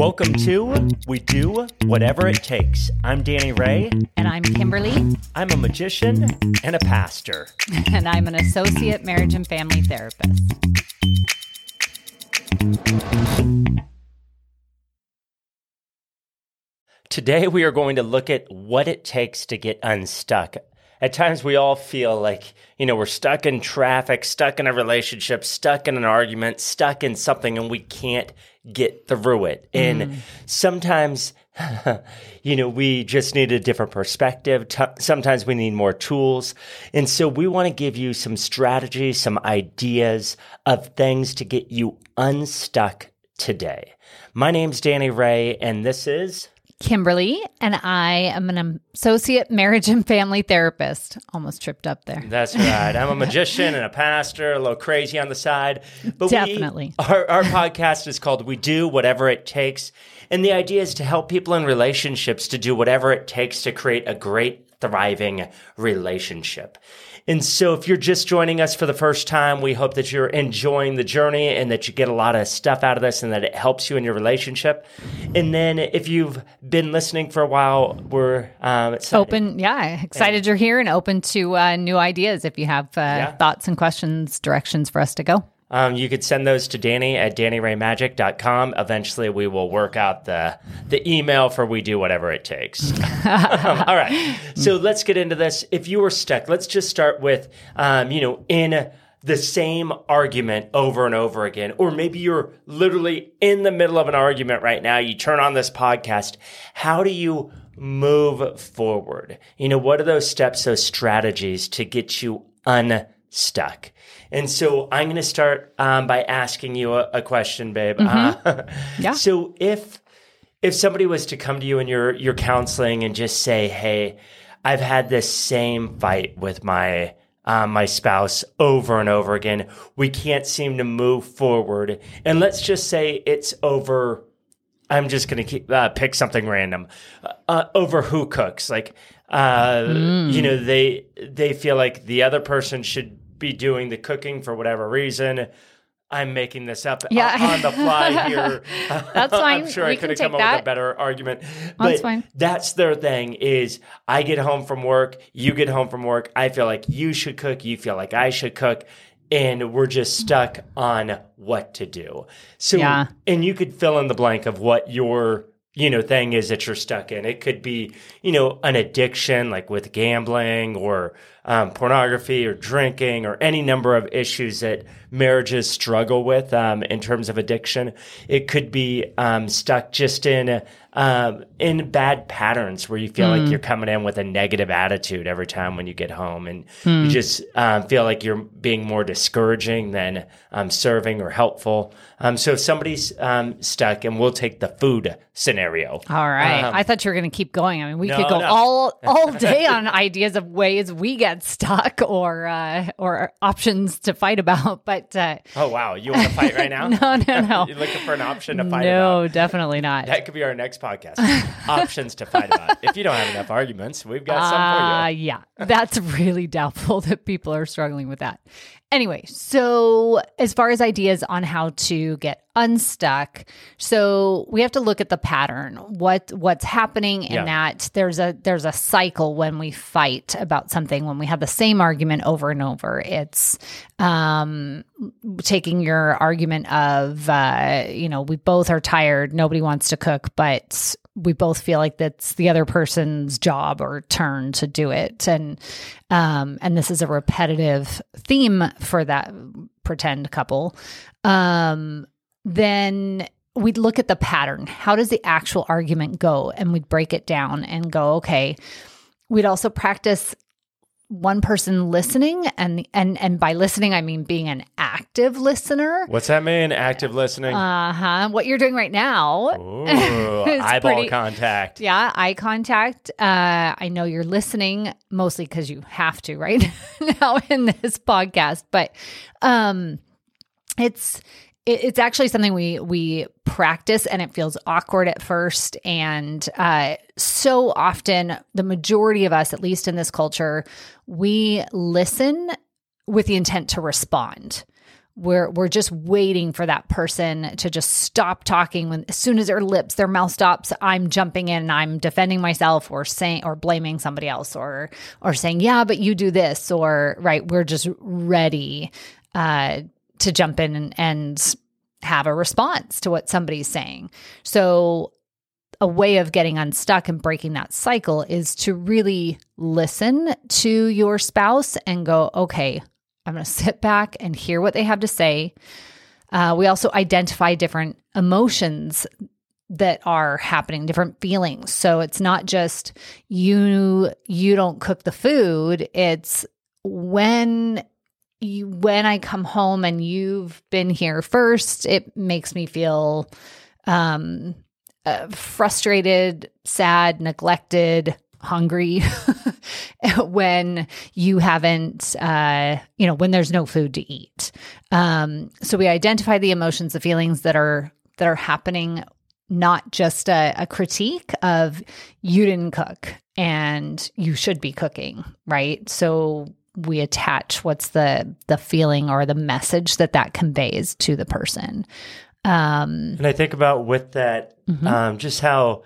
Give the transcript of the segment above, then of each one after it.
Welcome to We Do Whatever It Takes. I'm Danny Ray. And I'm Kimberly. I'm a magician and a pastor. And I'm an associate marriage and family therapist. Today, we are going to look at what it takes to get unstuck. At times, we all feel like, you know, we're stuck in traffic, stuck in a relationship, stuck in an argument, stuck in something, and we can't get through it. And mm. sometimes, you know, we just need a different perspective. T- sometimes we need more tools. And so we want to give you some strategies, some ideas of things to get you unstuck today. My name's Danny Ray, and this is Kimberly, and I am an associate marriage and family therapist. Almost tripped up there. That's right. I'm a magician and a pastor, a little crazy on the side. But Definitely. We, our, our podcast is called We Do Whatever It Takes. And the idea is to help people in relationships to do whatever it takes to create a great, thriving relationship. And so, if you're just joining us for the first time, we hope that you're enjoying the journey and that you get a lot of stuff out of this and that it helps you in your relationship. And then, if you've been listening for a while, we're um, open. Yeah, excited and, you're here and open to uh, new ideas. If you have uh, yeah. thoughts and questions, directions for us to go. Um, you could send those to Danny at DannyRayMagic.com. Eventually, we will work out the the email for we do whatever it takes. um, all right, so let's get into this. If you were stuck, let's just start with, um, you know, in the same argument over and over again, or maybe you're literally in the middle of an argument right now. You turn on this podcast. How do you move forward? You know, what are those steps, those strategies to get you unstuck? And so I'm going to start um, by asking you a, a question, babe. Mm-hmm. Uh, yeah. So if if somebody was to come to you and you're you're counseling and just say, "Hey, I've had this same fight with my um, my spouse over and over again. We can't seem to move forward." And let's just say it's over. I'm just going to uh, pick something random uh, uh, over who cooks. Like, uh, mm. you know, they they feel like the other person should be doing the cooking for whatever reason. I'm making this up yeah. on the fly here. that's fine. I'm sure we I could have come up with a better argument. But that's fine. That's their thing is I get home from work, you get home from work, I feel like you should cook, you feel like I should cook, and we're just stuck on what to do. So yeah. and you could fill in the blank of what your you know thing is that you're stuck in. It could be, you know, an addiction like with gambling or um, pornography or drinking or any number of issues that marriages struggle with um, in terms of addiction. It could be um, stuck just in um, in bad patterns where you feel mm. like hmm. you're coming in with a negative attitude every time when you get home, and mm. you just um, feel like you're being more discouraging than um, serving or helpful. Um, so if somebody's um, stuck, and we'll take the food scenario. All right, I thought you were going to keep going. I mean, we no, could go no. all all day on ideas of ways we get stuck or uh, or options to fight about, but uh, oh wow, you want to fight right now? no, no, no. You're looking for an option to fight no, about? No, definitely not. That could be our next podcast. options to fight about. If you don't have enough arguments, we've got uh, some for you. Yeah, that's really doubtful that people are struggling with that. Anyway, so as far as ideas on how to get unstuck, so we have to look at the pattern. What what's happening in yeah. that there's a there's a cycle when we fight about something when we have the same argument over and over. It's um taking your argument of uh you know, we both are tired, nobody wants to cook, but we both feel like that's the other person's job or turn to do it. And um and this is a repetitive theme for that pretend couple. Um then we'd look at the pattern. How does the actual argument go? And we'd break it down and go okay we'd also practice one person listening and and and by listening I mean being an active listener. What's that mean? Active listening? Uh-huh. What you're doing right now. Ooh, eyeball pretty, contact. Yeah, eye contact. Uh I know you're listening mostly cuz you have to right now in this podcast, but um it's it's actually something we we practice and it feels awkward at first and uh, so often the majority of us at least in this culture we listen with the intent to respond. We're we're just waiting for that person to just stop talking when as soon as their lips their mouth stops i'm jumping in and i'm defending myself or saying or blaming somebody else or or saying yeah but you do this or right we're just ready uh to jump in and, and have a response to what somebody's saying. So a way of getting unstuck and breaking that cycle is to really listen to your spouse and go okay I'm going to sit back and hear what they have to say. Uh, we also identify different emotions that are happening different feelings so it's not just you you don't cook the food it's when you when i come home and you've been here first it makes me feel um uh, frustrated sad neglected hungry when you haven't uh, you know when there's no food to eat. Um, so we identify the emotions the feelings that are that are happening not just a, a critique of you didn't cook and you should be cooking right? So we attach what's the the feeling or the message that that conveys to the person um, and i think about with that mm-hmm. um, just how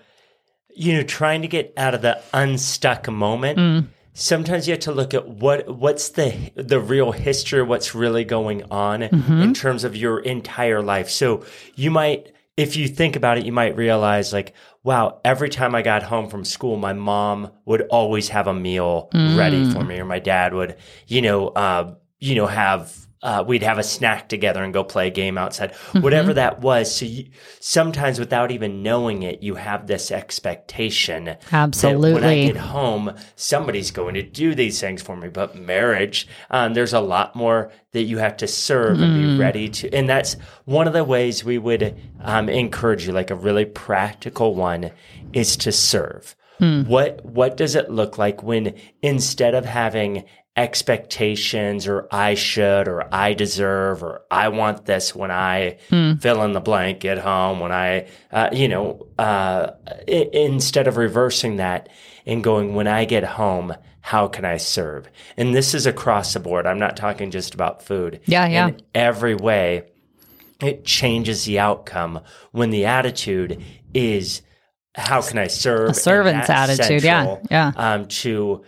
you know, trying to get out of the unstuck moment. Mm. Sometimes you have to look at what what's the the real history, what's really going on mm-hmm. in terms of your entire life. So you might, if you think about it, you might realize like, wow, every time I got home from school, my mom would always have a meal mm. ready for me, or my dad would, you know, uh, you know, have uh, we'd have a snack together and go play a game outside, mm-hmm. whatever that was. So you, sometimes without even knowing it, you have this expectation. Absolutely. when I get home, somebody's going to do these things for me. But marriage, um, there's a lot more that you have to serve mm. and be mm. ready to. And that's one of the ways we would um, encourage you, like a really practical one, is to serve. Hmm. What what does it look like when instead of having expectations or I should or I deserve or I want this when I hmm. fill in the blank at home when I uh, you know uh, I- instead of reversing that and going when I get home how can I serve? And this is across the board. I'm not talking just about food. Yeah yeah. In every way it changes the outcome when the attitude is how can I serve? A servant's attitude. Central, yeah yeah. um, to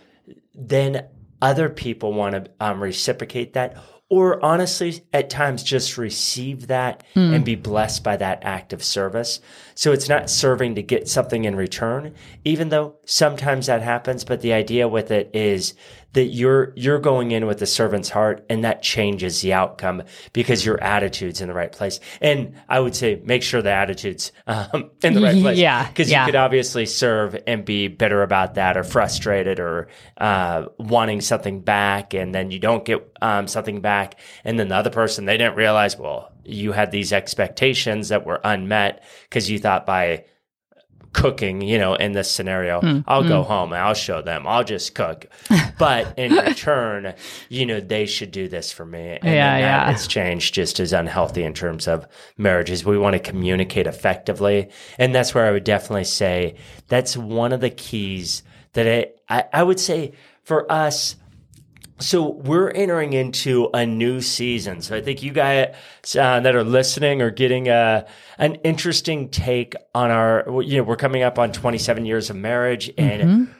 then other people want to um, reciprocate that or honestly at times just receive that mm. and be blessed by that act of service so it's not serving to get something in return even though sometimes that happens but the idea with it is that you're you're going in with the servant's heart and that changes the outcome because your attitude's in the right place. And i would say make sure the attitude's um, in the right place. Yeah because yeah. you could obviously serve and be bitter about that or frustrated or uh, wanting something back and then you don't get um, something back. And then the other person they didn't realize well you had these expectations that were unmet because you thought by cooking, you know, in this scenario, mm, I'll mm. go home and I'll show them. I'll just cook. But in return, you know, they should do this for me. And yeah, yeah. It's changed just as unhealthy in terms of marriages. We want to communicate effectively. And that's where I would definitely say that's one of the keys that it, I, I would say for us, so we're entering into a new season. So I think you guys uh, that are listening are getting a an interesting take on our. You know, we're coming up on 27 years of marriage, and mm-hmm.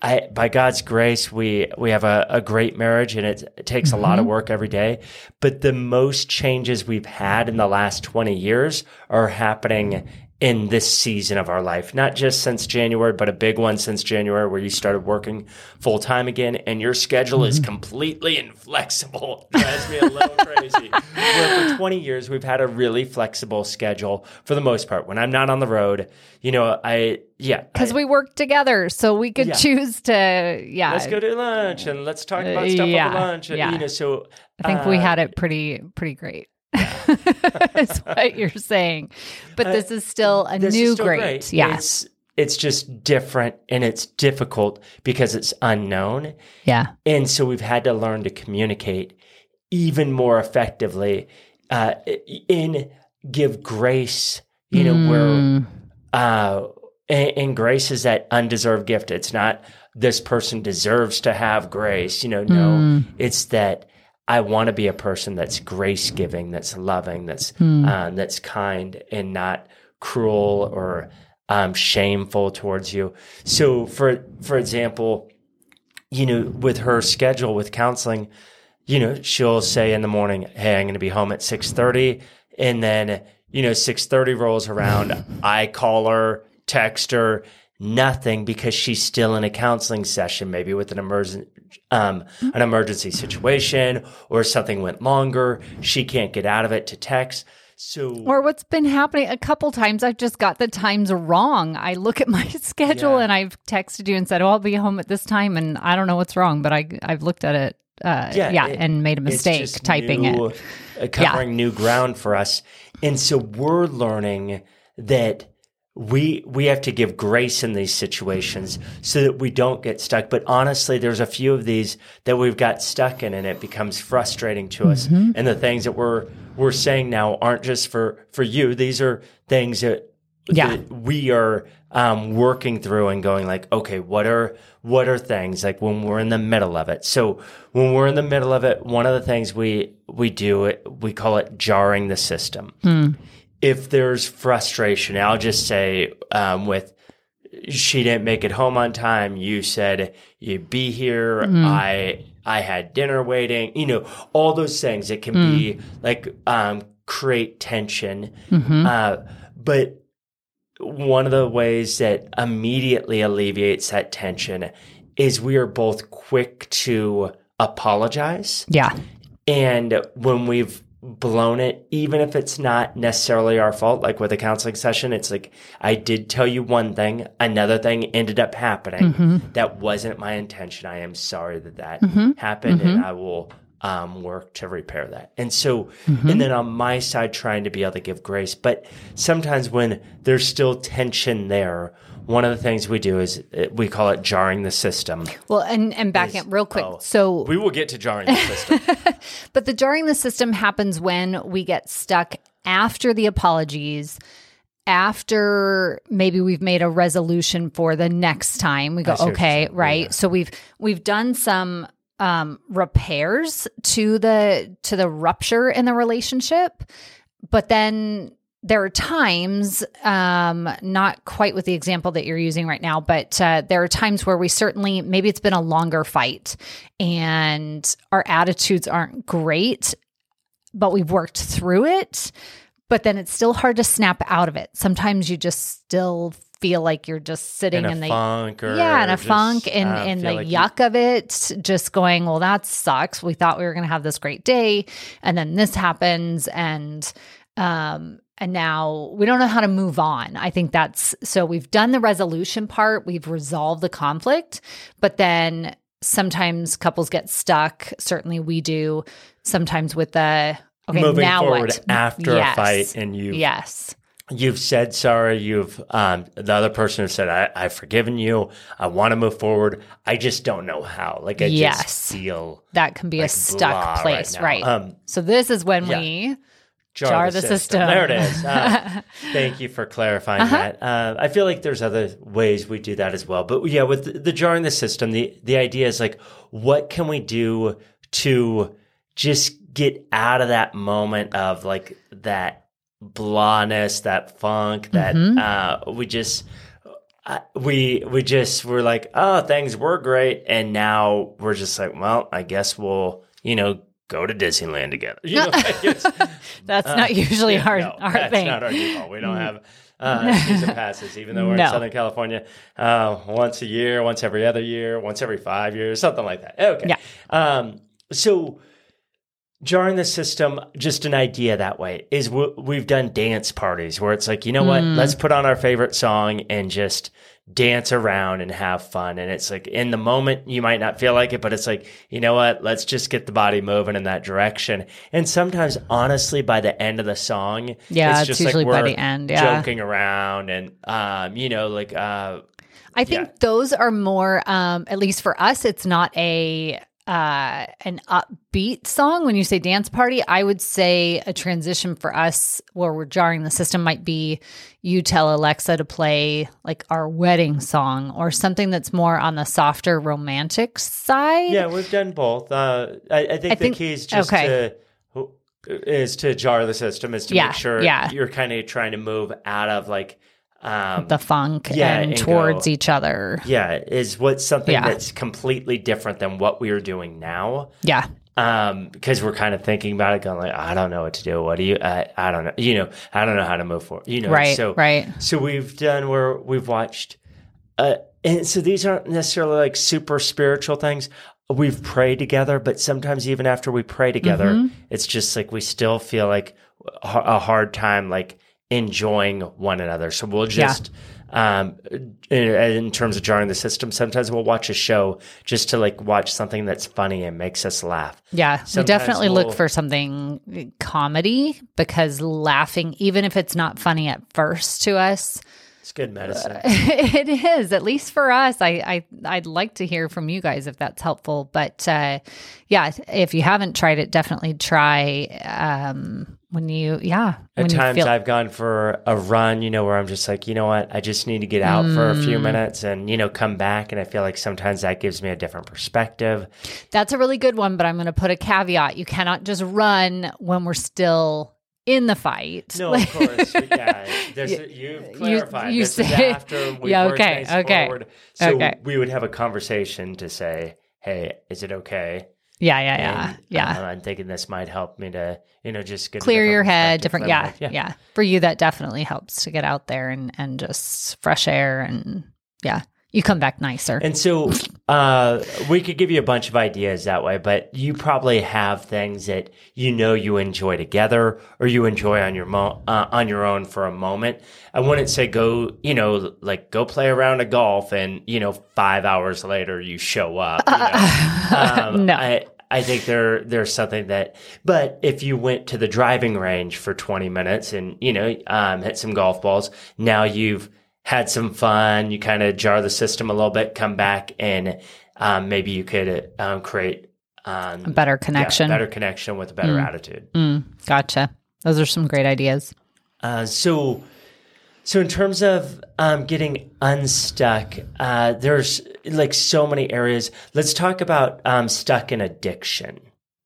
I, by God's grace, we we have a, a great marriage, and it, it takes mm-hmm. a lot of mm-hmm. work every day. But the most changes we've had in the last 20 years are happening in this season of our life, not just since January, but a big one since January where you started working full time again and your schedule mm-hmm. is completely inflexible. Drives me a little crazy. For 20 years, we've had a really flexible schedule for the most part. When I'm not on the road, you know, I, yeah. Because we work together. So we could yeah. choose to, yeah. Let's go to lunch and let's talk about stuff yeah. over lunch. And, yeah. You know, so I think uh, we had it pretty, pretty great. is what you're saying. But this is still a new still great. great. Yeah. It's, it's just different and it's difficult because it's unknown. Yeah. And so we've had to learn to communicate even more effectively uh, in give grace, you know, mm. where uh, and, and, grace is that undeserved gift. It's not this person deserves to have grace, you know, no, mm. it's that I want to be a person that's grace giving, that's loving, that's mm. uh, that's kind, and not cruel or um, shameful towards you. So, for for example, you know, with her schedule with counseling, you know, she'll say in the morning, "Hey, I'm going to be home at six 30. and then you know, six thirty rolls around, I call her, text her, nothing because she's still in a counseling session, maybe with an emergency um, an emergency situation or something went longer. She can't get out of it to text. So, or what's been happening a couple times, I've just got the times wrong. I look at my schedule yeah. and I've texted you and said, "Oh, I'll be home at this time," and I don't know what's wrong, but I I've looked at it, uh, yeah, yeah it, and made a mistake typing new, it, uh, covering yeah. new ground for us, and so we're learning that we we have to give grace in these situations so that we don't get stuck. But honestly there's a few of these that we've got stuck in and it becomes frustrating to us. Mm-hmm. and the things that we're we're saying now aren't just for for you. These are things that, yeah. that we are um, working through and going like okay what are what are things like when we're in the middle of it? So when we're in the middle of it one of the things we we do it we call it jarring the system. Mm if there's frustration, I'll just say um, with she didn't make it home on time. You said you'd be here. Mm-hmm. I I had dinner waiting. You know all those things. It can mm. be like um, create tension, mm-hmm. uh, but one of the ways that immediately alleviates that tension is we are both quick to apologize. Yeah. And when we've blown it, even if it's not necessarily our fault. Like with a counseling session, it's like, I did tell you one thing, another thing ended up happening. Mm-hmm. That wasn't my intention. I am sorry that that mm-hmm. happened mm-hmm. and I will um, work to repair that. And so, mm-hmm. and then on my side, trying to be able to give grace. But sometimes when there's still tension there, one of the things we do is uh, we call it jarring the system. Well, and and back up real quick. Oh, so we will get to jarring the system. but the jarring the system happens when we get stuck after the apologies after maybe we've made a resolution for the next time we go okay right yeah. so we've we've done some um repairs to the to the rupture in the relationship but then there are times, um, not quite with the example that you're using right now, but uh, there are times where we certainly, maybe it's been a longer fight and our attitudes aren't great, but we've worked through it. But then it's still hard to snap out of it. Sometimes you just still feel like you're just sitting in, in the funk yeah in a just, funk and uh, in the like yuck you... of it just going well that sucks we thought we were going to have this great day and then this happens and um and now we don't know how to move on. I think that's so we've done the resolution part, we've resolved the conflict, but then sometimes couples get stuck. Certainly we do. Sometimes with the okay, moving now forward what? after yes. a fight and you Yes. You've said sorry. You've um, the other person has said, I, "I've forgiven you. I want to move forward. I just don't know how." Like I yes. just feel that can be like a stuck place, right? right. Um, so this is when yeah. we jar, jar the, the system. system. There it is. Uh, thank you for clarifying uh-huh. that. Uh, I feel like there's other ways we do that as well. But yeah, with the, the jarring the system, the, the idea is like, what can we do to just get out of that moment of like that blahness, that funk, that mm-hmm. uh, we just uh, we we just were like, oh, things were great, and now we're just like, well, I guess we'll you know go to Disneyland together. You know, that's uh, not usually yeah, our, no, our that's thing. not our default. We don't have uh, season passes, even though we're no. in Southern California, uh, once a year, once every other year, once every five years, something like that. Okay. Yeah. Um, so jarring the system, just an idea that way is we've done dance parties where it's like, you know mm. what, let's put on our favorite song and just – dance around and have fun. And it's like in the moment, you might not feel like it, but it's like, you know what? Let's just get the body moving in that direction. And sometimes, honestly, by the end of the song, yeah, it's, it's usually like by the end, yeah. joking around and, um, you know, like, uh, I think yeah. those are more, um, at least for us, it's not a, uh, an upbeat song. When you say dance party, I would say a transition for us where we're jarring the system might be you tell Alexa to play like our wedding song or something that's more on the softer romantic side. Yeah, we've done both. Uh, I, I, think I the think, key is just okay. to is to jar the system is to yeah, make sure yeah. you're kind of trying to move out of like um, the funk yeah, and, and towards go, each other. Yeah, is what something yeah. that's completely different than what we are doing now. Yeah. Um, because we're kind of thinking about it, going like, I don't know what to do. What do you? I, I don't know. You know, I don't know how to move forward. You know, right? So right. So we've done where we've watched, uh, and so these aren't necessarily like super spiritual things. We've prayed together, but sometimes even after we pray together, mm-hmm. it's just like we still feel like a hard time, like enjoying one another. So we'll just, yeah. um, in, in, terms of jarring the system, sometimes we'll watch a show just to like watch something that's funny and makes us laugh. Yeah. Sometimes we definitely we'll, look for something comedy because laughing, even if it's not funny at first to us, it's good medicine. it is, at least for us. I, I I'd like to hear from you guys if that's helpful. But uh, yeah, if you haven't tried it, definitely try. Um, when you, yeah. At times feel- I've gone for a run, you know, where I'm just like, you know what, I just need to get out mm. for a few mm. minutes and you know come back, and I feel like sometimes that gives me a different perspective. That's a really good one, but I'm going to put a caveat: you cannot just run when we're still in the fight. No, of course. yeah, there's you've clarified. You, you this say, after we yeah, okay, okay, forward. So okay. we would have a conversation to say, "Hey, is it okay?" Yeah, yeah, yeah, and, yeah. Uh, I'm thinking this might help me to, you know, just get clear your head. Different, yeah, yeah, yeah. For you, that definitely helps to get out there and and just fresh air and yeah you come back nicer. And so uh, we could give you a bunch of ideas that way, but you probably have things that you know you enjoy together or you enjoy on your mo- uh, on your own for a moment. I wouldn't say go, you know, like go play around a golf and you know five hours later you show up. You know? um, no. I, I think there there's something that, but if you went to the driving range for 20 minutes and you know um, hit some golf balls, now you've had some fun, you kind of jar the system a little bit, come back, and um, maybe you could um, create um, a better connection, yeah, better connection with a better mm. attitude. Mm. Gotcha. Those are some great ideas. Uh, so, so in terms of um, getting unstuck, uh, there's like so many areas. Let's talk about um, stuck in addiction,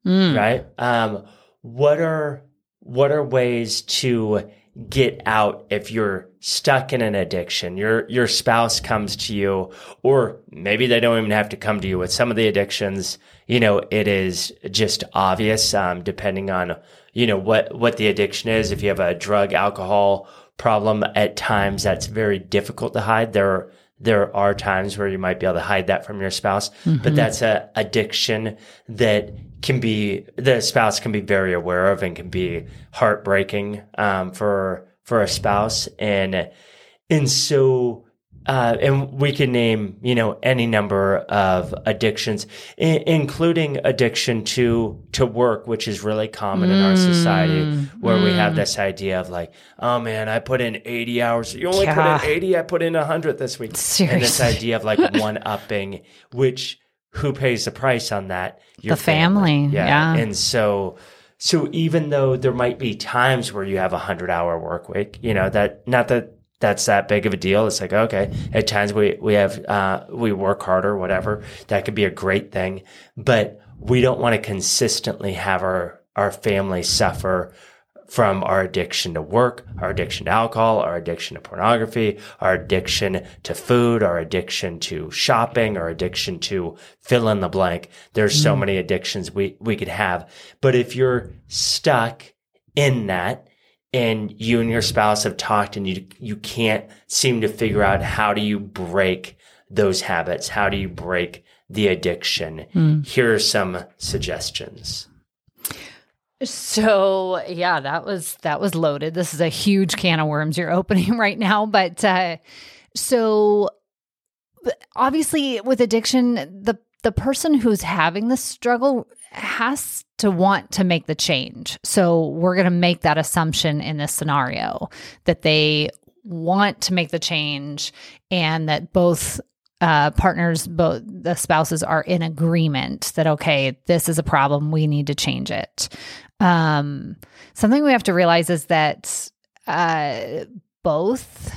mm. right? Um, what are what are ways to get out if you're stuck in an addiction. Your your spouse comes to you or maybe they don't even have to come to you with some of the addictions, you know, it is just obvious um, depending on you know what what the addiction is. If you have a drug alcohol problem at times that's very difficult to hide. There there are times where you might be able to hide that from your spouse, mm-hmm. but that's a addiction that can be the spouse can be very aware of and can be heartbreaking um, for for a spouse and and so uh, and we can name you know any number of addictions I- including addiction to to work which is really common mm, in our society where mm. we have mm. this idea of like oh man i put in 80 hours you only yeah. put in 80 i put in 100 this week Seriously. and this idea of like one upping which who pays the price on that? Your the family. family. Yeah. yeah. And so, so even though there might be times where you have a hundred hour work week, you know, that not that that's that big of a deal. It's like, okay, at times we, we have, uh, we work harder, whatever. That could be a great thing, but we don't want to consistently have our, our family suffer from our addiction to work, our addiction to alcohol, our addiction to pornography, our addiction to food, our addiction to shopping, our addiction to fill in the blank. There's mm. so many addictions we, we could have. But if you're stuck in that and you and your spouse have talked and you, you can't seem to figure out how do you break those habits? How do you break the addiction? Mm. Here are some suggestions. So yeah, that was that was loaded. This is a huge can of worms you're opening right now. But uh, so obviously with addiction, the the person who's having the struggle has to want to make the change. So we're going to make that assumption in this scenario that they want to make the change and that both uh, partners, both the spouses are in agreement that, okay, this is a problem. We need to change it. Um, something we have to realize is that uh, both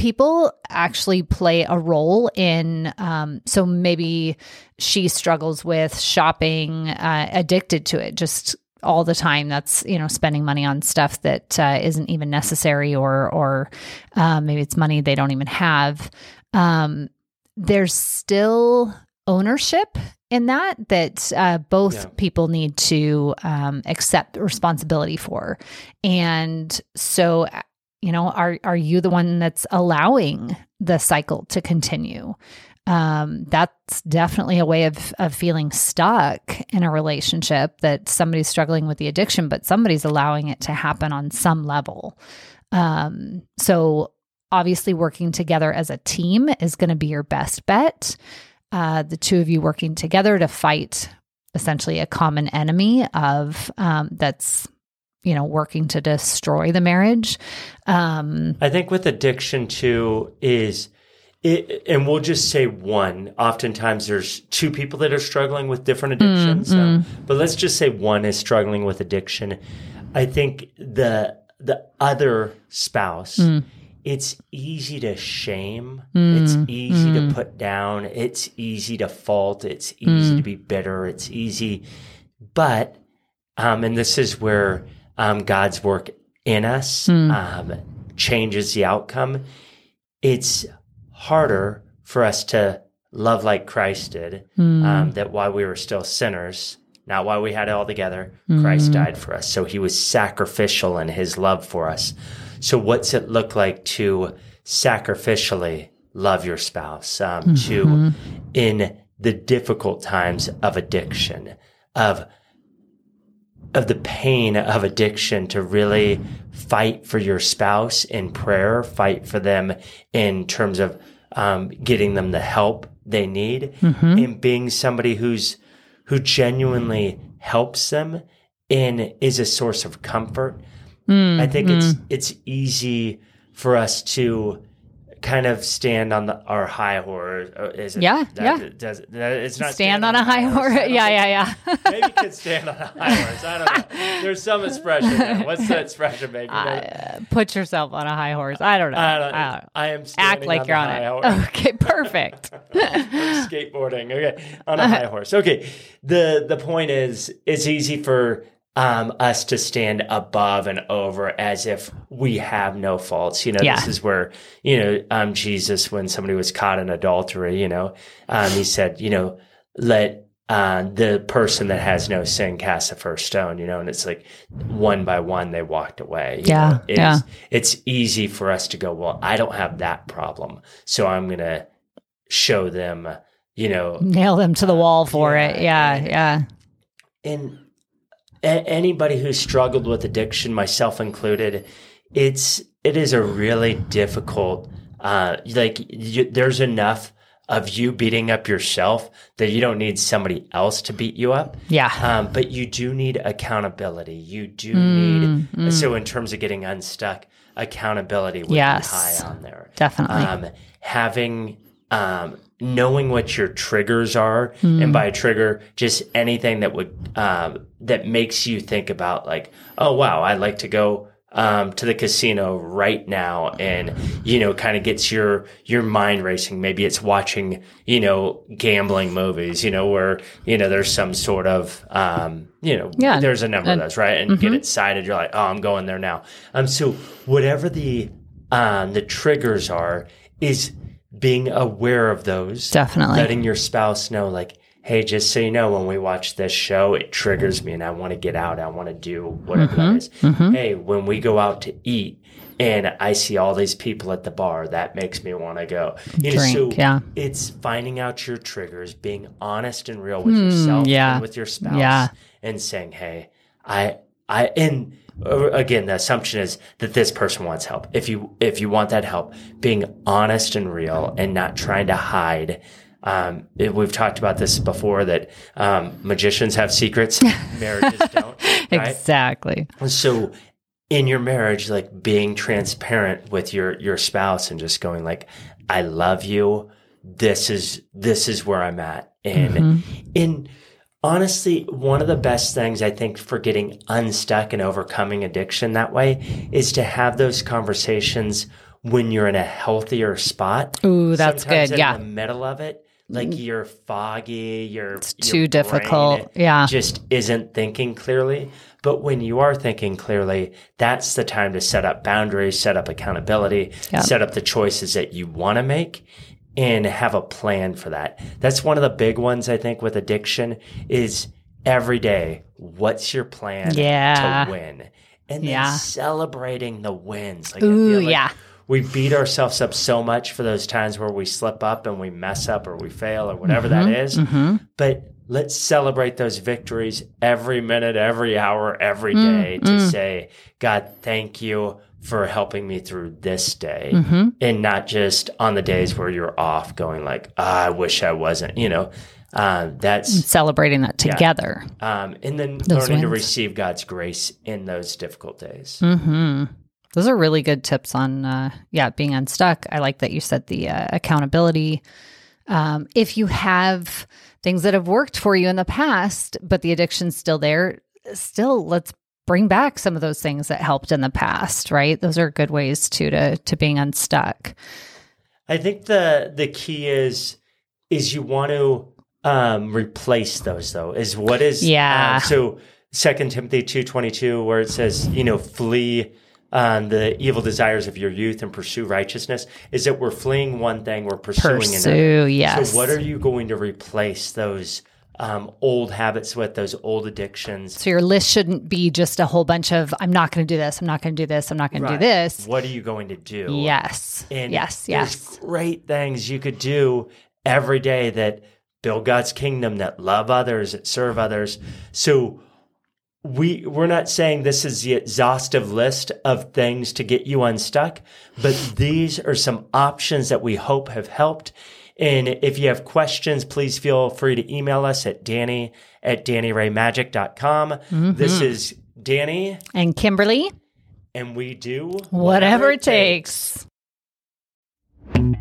people actually play a role in um, so maybe she struggles with shopping uh, addicted to it just all the time. That's you know spending money on stuff that uh, not even necessary or or uh, maybe it's money they don't even have. Um, there's still ownership in that that uh, both yeah. people need to um, accept responsibility for. And so you know are are you the one that's allowing the cycle to continue? Um, that's definitely a way of of feeling stuck in a relationship that somebody's struggling with the addiction but somebody's allowing it to happen on some level. Um, so obviously working together as a team is going to be your best bet. Uh, the two of you working together to fight essentially a common enemy of um, that's you know working to destroy the marriage um i think with addiction too is it, and we'll just say one oftentimes there's two people that are struggling with different addictions mm, mm. but let's just say one is struggling with addiction i think the the other spouse mm. it's easy to shame mm, it's easy to mm. put down it's easy to fault it's easy to mm. be bitter it's easy but um and this is where um, God's work in us mm. um, changes the outcome, it's harder for us to love like Christ did. Mm. Um, that while we were still sinners, not while we had it all together, mm. Christ died for us. So he was sacrificial in his love for us. So what's it look like to sacrificially love your spouse? Um, mm-hmm. To in the difficult times of addiction, of of the pain of addiction to really fight for your spouse in prayer, fight for them in terms of um, getting them the help they need, mm-hmm. and being somebody who's who genuinely helps them and is a source of comfort. Mm, I think mm. it's it's easy for us to kind of stand on the our high horse. Uh, is it, yeah, that, yeah. Does, that, it's not stand, stand on, on, a high horse. horse. Yeah, yeah, yeah. maybe could stand on a high horse. I don't know. There's some expression. There. What's that expression, baby? Uh, put yourself on a high horse. I don't know. I, don't, I, don't I am act like on you're on it. Okay, perfect. skateboarding. Okay, on a high horse. Okay. The the point is, it's easy for um, us to stand above and over as if we have no faults. You know, yeah. this is where, you know, um, Jesus, when somebody was caught in adultery, you know, um, he said, you know, let uh, the person that has no sin cast the first stone, you know, and it's like one by one they walked away. yeah. It's, yeah. It's easy for us to go, well, I don't have that problem. So I'm going to show them, you know, nail them to the wall for yeah, it. Yeah. And, yeah. And a- anybody who's struggled with addiction, myself included, it's it is a really difficult. Uh, like you, there's enough of you beating up yourself that you don't need somebody else to beat you up. Yeah. Um, but you do need accountability. You do mm, need mm. so in terms of getting unstuck, accountability would yes, be high on there. Definitely. Um, having um, knowing what your triggers are, mm. and by a trigger, just anything that would um, that makes you think about like, oh wow, I'd like to go um, to the casino right now, and you know, kind of gets your your mind racing. Maybe it's watching you know gambling movies, you know, where you know there's some sort of um, you know, yeah, there's a number of those, right? And mm-hmm. get excited. You're like, oh, I'm going there now. Um, so whatever the um, the triggers are, is being aware of those. Definitely. Letting your spouse know, like, hey, just so you know, when we watch this show, it triggers me and I want to get out. I want to do whatever mm-hmm, that is. Mm-hmm. Hey, when we go out to eat and I see all these people at the bar, that makes me want to go. You Drink, know, so yeah. it's finding out your triggers, being honest and real with mm, yourself yeah. and with your spouse yeah. and saying, hey, I, I, and again the assumption is that this person wants help if you if you want that help being honest and real and not trying to hide um, it, we've talked about this before that um, magicians have secrets marriages don't right? exactly so in your marriage like being transparent with your your spouse and just going like i love you this is this is where I'm at. And mm-hmm. in honestly, one of the best things I think for getting unstuck and overcoming addiction that way is to have those conversations when you're in a healthier spot. Ooh, that's Sometimes good. yeah. In the middle of it, like mm. you're foggy, you're it's too difficult. Yeah. Just isn't thinking clearly. But when you are thinking clearly, that's the time to set up boundaries, set up accountability, yep. set up the choices that you want to make and have a plan for that. That's one of the big ones I think with addiction is every day, what's your plan yeah. to win? And then yeah. celebrating the wins. Like Ooh, like yeah. We beat ourselves up so much for those times where we slip up and we mess up or we fail or whatever mm-hmm, that is. Mm-hmm. But let's celebrate those victories every minute, every hour, every day mm, mm, to mm. say, God, thank you for helping me through this day mm-hmm. and not just on the days where you're off going like, oh, I wish I wasn't, you know, uh, that's celebrating that together. Yeah. Um, and then those learning wins. to receive God's grace in those difficult days. Mm-hmm. Those are really good tips on, uh, yeah, being unstuck. I like that you said the uh, accountability. Um, if you have things that have worked for you in the past, but the addiction's still there, still let's bring back some of those things that helped in the past, right? Those are good ways too to to being unstuck. I think the the key is is you want to um replace those though. Is what is yeah. Um, so Second Timothy two twenty two, where it says, you know, flee um, the evil desires of your youth and pursue righteousness. Is that we're fleeing one thing, we're pursuing Pursue, another. Yes. So what are you going to replace those? um, old habits with, those old addictions. So your list shouldn't be just a whole bunch of I'm not going to do this, I'm not going to do this, I'm not going right. to do this. What are you going to do? Yes. And yes, yes. great things you could do every day that build God's kingdom, that love others, that serve others. So we we're not saying this is the exhaustive list of things to get you unstuck, but these are some options that we hope have helped and if you have questions, please feel free to email us at Danny at DannyRayMagic.com. Mm-hmm. This is Danny and Kimberly. And we do whatever, whatever it takes. takes.